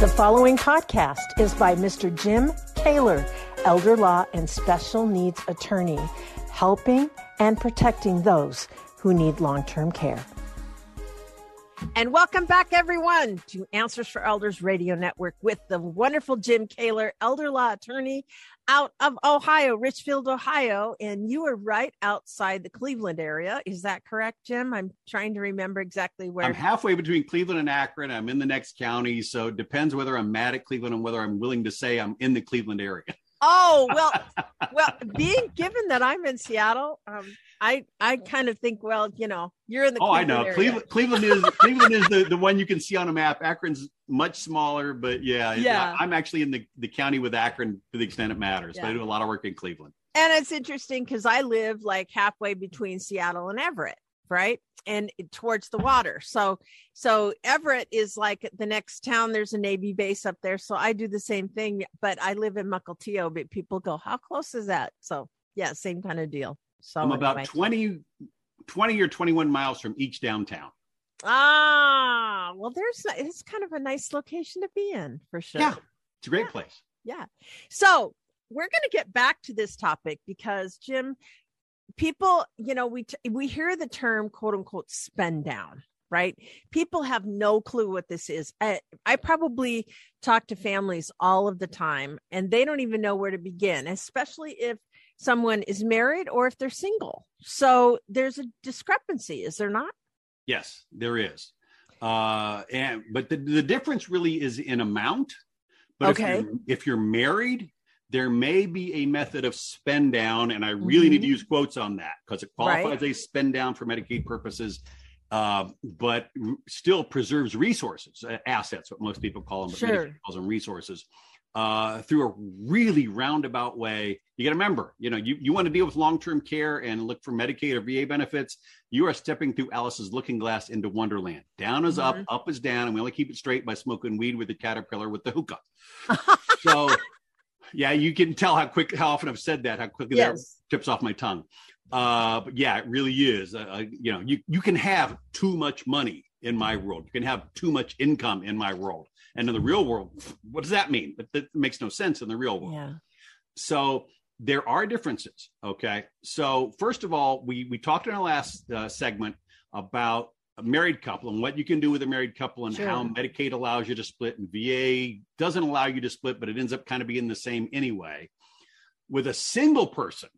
The following podcast is by Mr. Jim Koewler, elder law and special needs attorney, helping and protecting those who need long term care. And welcome back, everyone, to Answers for Elders Radio Network with the wonderful Jim Koewler, elder law attorney out of Ohio, Richfield, Ohio. And you are right outside the Cleveland area. Is that correct, Jim? I'm trying to remember exactly where. I'm halfway between Cleveland and Akron. I'm in the next county. So it depends whether I'm mad at Cleveland and whether I'm willing to say I'm in the Cleveland area. Oh well, well, being given that I'm in Seattle, um, I I kind of think, well, you know, you're in the. Oh, Cleveland I know. Area. Cleveland, Cleveland is Cleveland is the, the one you can see on a map. Akron's much smaller, but yeah, yeah. I'm actually in the, the county with Akron to the extent it matters. Yeah. But I do a lot of work in Cleveland. And it's interesting because I live like halfway between Seattle and Everett, right? and towards the water. So so Everett is like the next town. There's a Navy base up there. So I do the same thing, but I live in Mukilteo. But people go, how close is that? So yeah, same kind of deal. I'm about 20, 20 or 21 miles from each downtown. Ah, well, there's it's kind of a nice location to be in for sure. Yeah, it's a great yeah. place. Yeah. So we're going to get back to this topic because Jim, people, you know, we t- we hear the term quote unquote spend down, right? People have no clue what this is. I, I probably talk to families all of the time and they don't even know where to begin, especially if someone is married or if they're single. So there's a discrepancy, is there not? Yes, there is. Uh, and but the, the difference really is in amount. But okay. if, you're, if you're married, there may be a method of spend down, and I really mm-hmm. need to mm-hmm. use quotes on that because it qualifies right. a spend down for Medicaid purposes, uh, but still preserves resources, uh, assets, what most people call them, but sure. Calls them resources. Uh, through a really roundabout way. You got to remember, you know, you, you want to deal with long-term care and look for Medicaid or VA benefits. You are stepping through Alice's looking glass into Wonderland. Down is mm-hmm. up, up is down, and we only keep it straight by smoking weed with the caterpillar with the hookah. so yeah, you can tell how quick, how often I've said that, how quickly yes. that tips off my tongue. Uh, but yeah, it really is. Uh, uh, you know, you you can have too much money in my world. You can have too much income in my world, and in the real world, what does that mean? But that makes no sense in the real world. Yeah. So there are differences. Okay. So first of all, we we talked in our last uh, segment about a married couple and what you can do with a married couple and sure. how Medicaid allows you to split and VA doesn't allow you to split, but it ends up kind of being the same anyway. With a single person,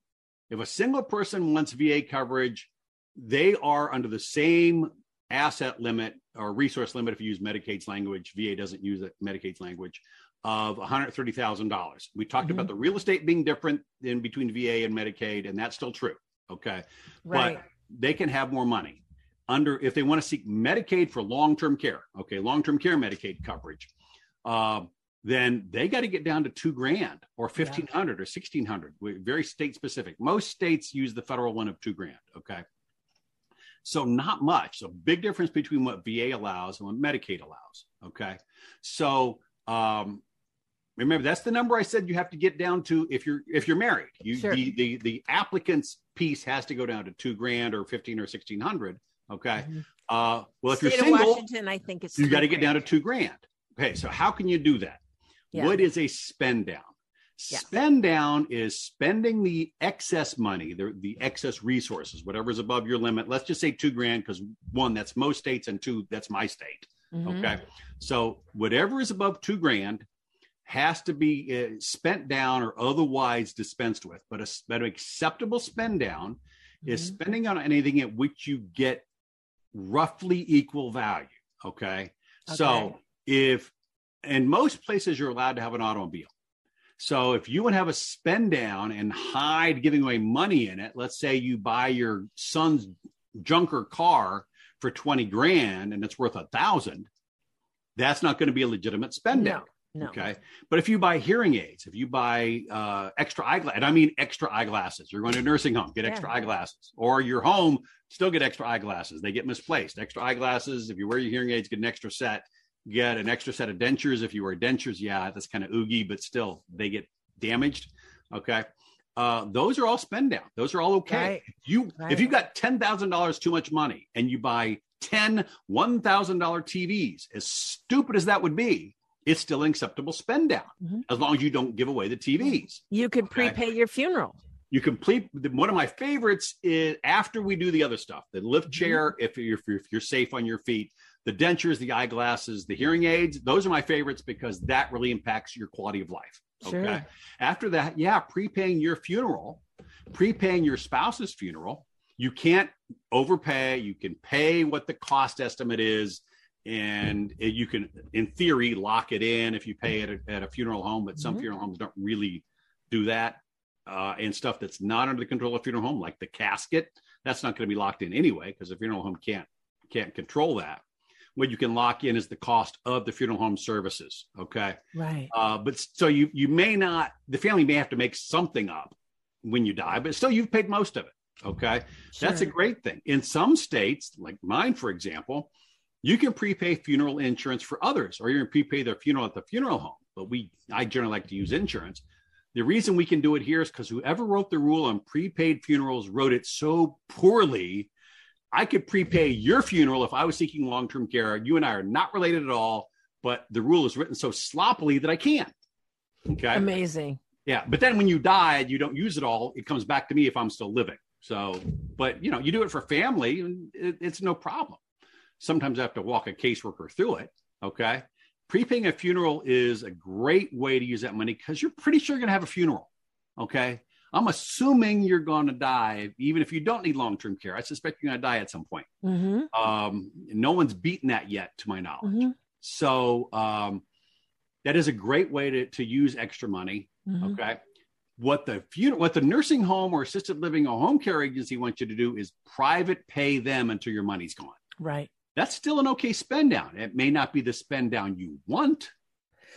if a single person wants VA coverage, they are under the same asset limit or resource limit if you use Medicaid's language. VA doesn't use Medicaid's language of $130,000. We talked mm-hmm. about the real estate being different in between VA and Medicaid, and that's still true. Okay. Right. But they can have more money under if they want to seek Medicaid for long-term care, okay, long-term care Medicaid coverage, uh, then they got to get down to two grand or fifteen hundred yeah. or sixteen hundred. Very state specific. Most states use the federal one of two grand. Okay, so not much. So big difference between what VA allows and what Medicaid allows. Okay, so um, remember that's the number I said you have to get down to if you're if you're married. You sure. the, the the applicant's piece has to go down to two grand or fifteen or sixteen hundred. Okay. Mm-hmm. Uh, well, if State you're single, Washington, I think it's you got to get down to two grand. Okay, so how can you do that? Yeah. What is a spend down? Yeah. Spend down is spending the excess money, the, the excess resources, whatever's above your limit. Let's just say two grand, because one, that's most states, and two, that's my state. Mm-hmm. Okay. So whatever is above two grand has to be uh, spent down or otherwise dispensed with. But a, but an acceptable spend down mm-hmm. is spending on anything at which you get roughly equal value. Okay? okay. So if in most places you're allowed to have an automobile. So if you would have a spend down and hide giving away money in it, let's say you buy your son's junker car for 20 grand and it's worth a thousand, that's not going to be a legitimate spend down. No. Okay. But if you buy hearing aids, if you buy uh, extra eyeglasses, and I mean extra eyeglasses, you're going to a nursing home, get extra yeah. eyeglasses, or your home, still get extra eyeglasses. They get misplaced. Extra eyeglasses. If you wear your hearing aids, get an extra set. Get an extra set of dentures. If you wear dentures, yeah, that's kind of oogie, but still they get damaged. Okay. Uh, those are all spend down. Those are all okay. Right. You, right. if you've got ten thousand dollars too much money and you buy 10 $1,000 TVs, as stupid as that would be, it's still an acceptable spend down mm-hmm. as long as you don't give away the TVs. You could okay? prepay your funeral. You complete one of my favorites is after we do the other stuff, the lift mm-hmm. chair, if you're, if you're safe on your feet, the dentures, the eyeglasses, the hearing aids. Those are my favorites because that really impacts your quality of life. Sure. Okay. After that, yeah, prepaying your funeral, prepaying your spouse's funeral. You can't overpay. You can pay what the cost estimate is and you can in theory lock it in if you pay at a, at a funeral home but some mm-hmm. funeral homes don't really do that uh, and stuff that's not under the control of funeral home like the casket that's not going to be locked in anyway because the funeral home can't can't control that what you can lock in is the cost of the funeral home services okay right uh, but so you you may not the family may have to make something up when you die but still you've paid most of it okay sure. that's a great thing in some states like mine for example you can prepay funeral insurance for others, or you can prepay their funeral at the funeral home. But we, I generally like to use insurance. The reason we can do it here is because whoever wrote the rule on prepaid funerals wrote it so poorly. I could prepay your funeral if I was seeking long term care. You and I are not related at all, but the rule is written so sloppily that I can't. Okay. Amazing. Yeah. But then when you die, you don't use it all. It comes back to me if I'm still living. So, but you know, you do it for family and it, it's no problem sometimes I have to walk a caseworker through it. Okay. Prepaying a funeral is a great way to use that money because you're pretty sure you're going to have a funeral. Okay. I'm assuming you're going to die, even if you don't need long term care. I suspect you're going to die at some point. Mm-hmm. Um, no one's beaten that yet, to my knowledge. Mm-hmm. So um, that is a great way to, to use extra money. Mm-hmm. Okay. What the funeral, what the nursing home or assisted living or home care agency wants you to do is private pay them until your money's gone. Right that's still an okay spend down. It may not be the spend down you want.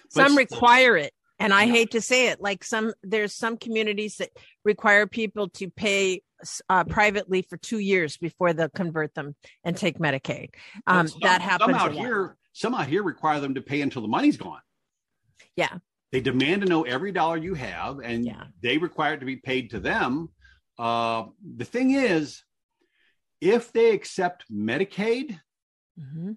Some require it. And I yeah. hate to say it, like some, there's some communities that require people to pay uh, privately for two years before they'll convert them and take Medicaid. Um, some, that happens. Some out here, some out here require them to pay until the money's gone. Yeah. They demand to know every dollar you have, and yeah. they require it to be paid to them. Uh, the thing is, if they accept Medicaid, Mm-hmm.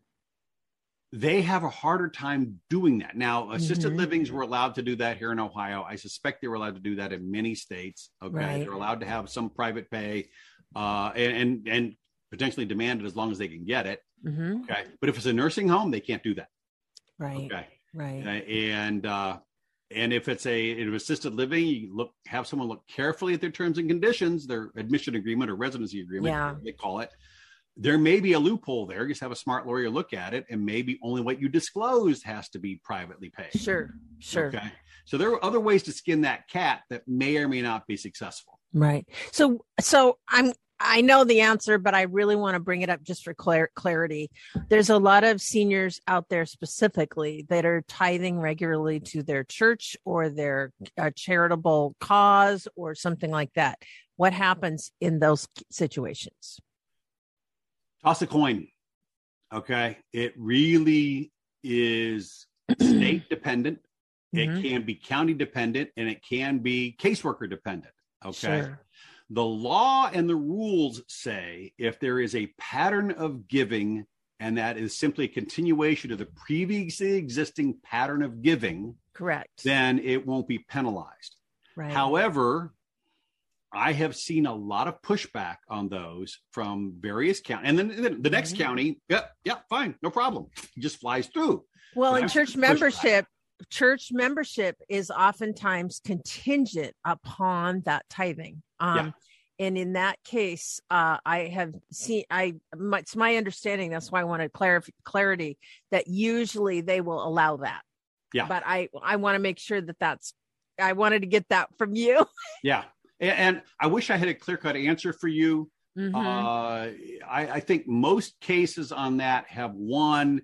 They have a harder time doing that. Now, assisted mm-hmm. livings were allowed to do that here in Ohio. I suspect they were allowed to do that in many states. Okay. Right. They're allowed to have some private pay uh, and, and, and potentially demand it as long as they can get it. Mm-hmm. Okay. But if it's a nursing home, they can't do that. Right. Okay. Right. Uh, and uh, and if it's a if assisted living, you look have someone look carefully at their terms and conditions, their admission agreement or residency agreement, yeah. they call it, there may be a loophole there. Just have a smart lawyer look at it, and maybe only what you disclosed has to be privately paid. Sure, sure. Okay. So there are other ways to skin that cat that may or may not be successful. Right. So, so I'm I know the answer, but I really want to bring it up just for clar- clarity. There's a lot of seniors out there specifically that are tithing regularly to their church or their uh, charitable cause or something like that. What happens in those situations? Toss a coin. Okay. It really is state dependent. Mm-hmm. It can be county dependent and it can be caseworker dependent. Okay. Sure. The law and the rules say if there is a pattern of giving and that is simply a continuation of the previously existing pattern of giving, correct, then it won't be penalized. Right. However, I have seen a lot of pushback on those from various counties. And then the next mm-hmm. county, yeah, yeah, fine, no problem. It just flies through. Well, in church membership, church membership is oftentimes contingent upon that tithing. Um, yeah. And in that case, uh, I have seen. I my, it's my understanding. That's why I wanted clarif- clarity that usually they will allow that. Yeah. But I I want to make sure that that's. I wanted to get that from you. Yeah, and, I wish I had a clear cut answer for you. Mm-hmm. Uh, I, I think most cases on that have won,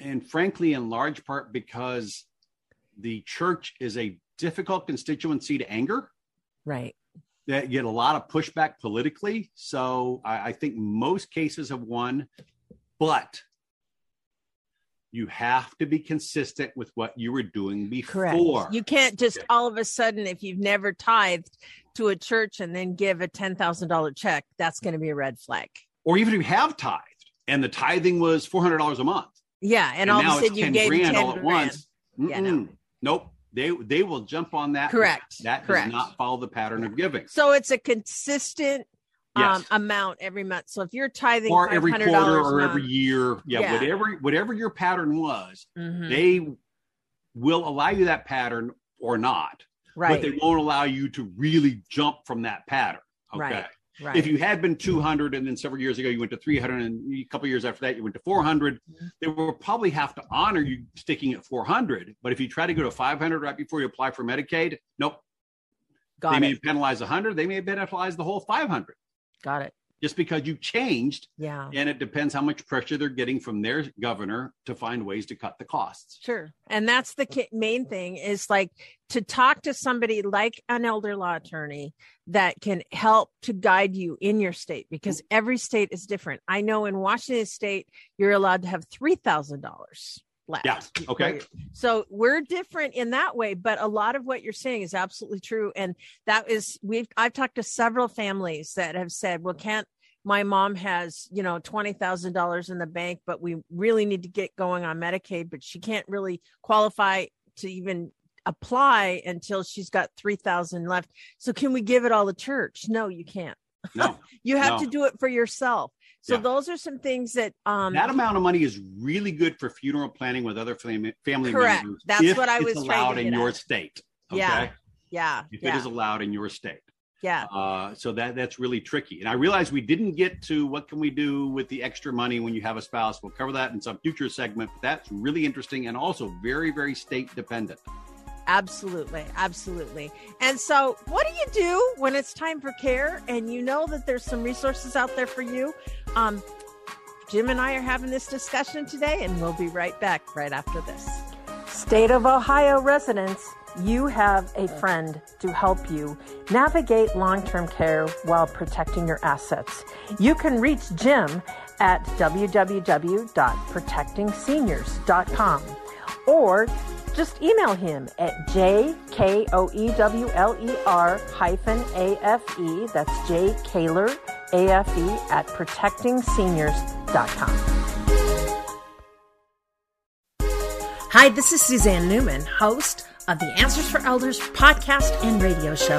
and frankly, in large part because the church is a difficult constituency to anger. Right. That get a lot of pushback politically. So I, I think most cases have won, but you have to be consistent with what you were doing before. Correct. You can't just all of a sudden, if you've never tithed to a church and then give a $10,000 check, that's going to be a red flag. Or even if you have tithed and the tithing was $400 a month. Yeah. And, and all of a sudden you gave grand 10 all at grand. once. Yeah, no. Nope. They they will jump on that. Correct. That Correct. does not follow the pattern of giving. So it's a consistent um, amount every month. So if you're tithing Or every quarter or every year. Yeah, Yeah. whatever whatever your pattern was, Mhm. they will allow you that pattern or not. right, But they won't allow you to really jump from that pattern. Okay. Right. right. If you had been 200 and then several years ago you went to 300 and a couple years after that you went to 400, Mhm. they will probably have to honor you sticking at 400. But if you try to go to 500 right before you apply for Medicaid, nope. got they it, may penalize 100. They may penalize the whole 500 got it. just because you changed. Yeah, And it depends how much pressure they're getting from their governor to find ways to cut the costs. sure. And that's the main thing is like to talk to somebody like an elder law attorney that can help to guide you in your state because every state is different. I know in Washington State you're allowed to have three thousand dollars left. Yeah. Okay. Right. So we're different in that way, but a lot of what you're saying is absolutely true. And that is we've I've talked to several families that have said, well, can't my mom has, you know, twenty thousand dollars in the bank, but we really need to get going on Medicaid, but she can't really qualify to even apply until she's got three thousand left. So can we give it all to church? No, you can't. No. You have No. to do it for yourself. So Yeah. those are some things that um that amount of money is really good for funeral planning with other family family Correct. members. That's what I was allowed in your at. state. Okay. Yeah. yeah, If yeah, it is allowed in your state. yeah. Uh, so that that's really tricky. And I realize we didn't get to what can we do with the extra money when you have a spouse. We'll cover that in some future segment. But that's really interesting and also very very state dependent. Absolutely, absolutely. And so, what do you do when it's time for care and you know that there's some resources out there for you? Um, Jim and I are having this discussion today, and we'll be right back right after this. State of Ohio residents, you have a friend to help you navigate long term care while protecting your assets. You can reach Jim at www.protectingseniors.com or just email him at jkoewler hyphen afe, that's J Koewler afe at protectingseniors.com. Hi, this is Suzanne Newman, host of the Answers for Elders podcast and radio show.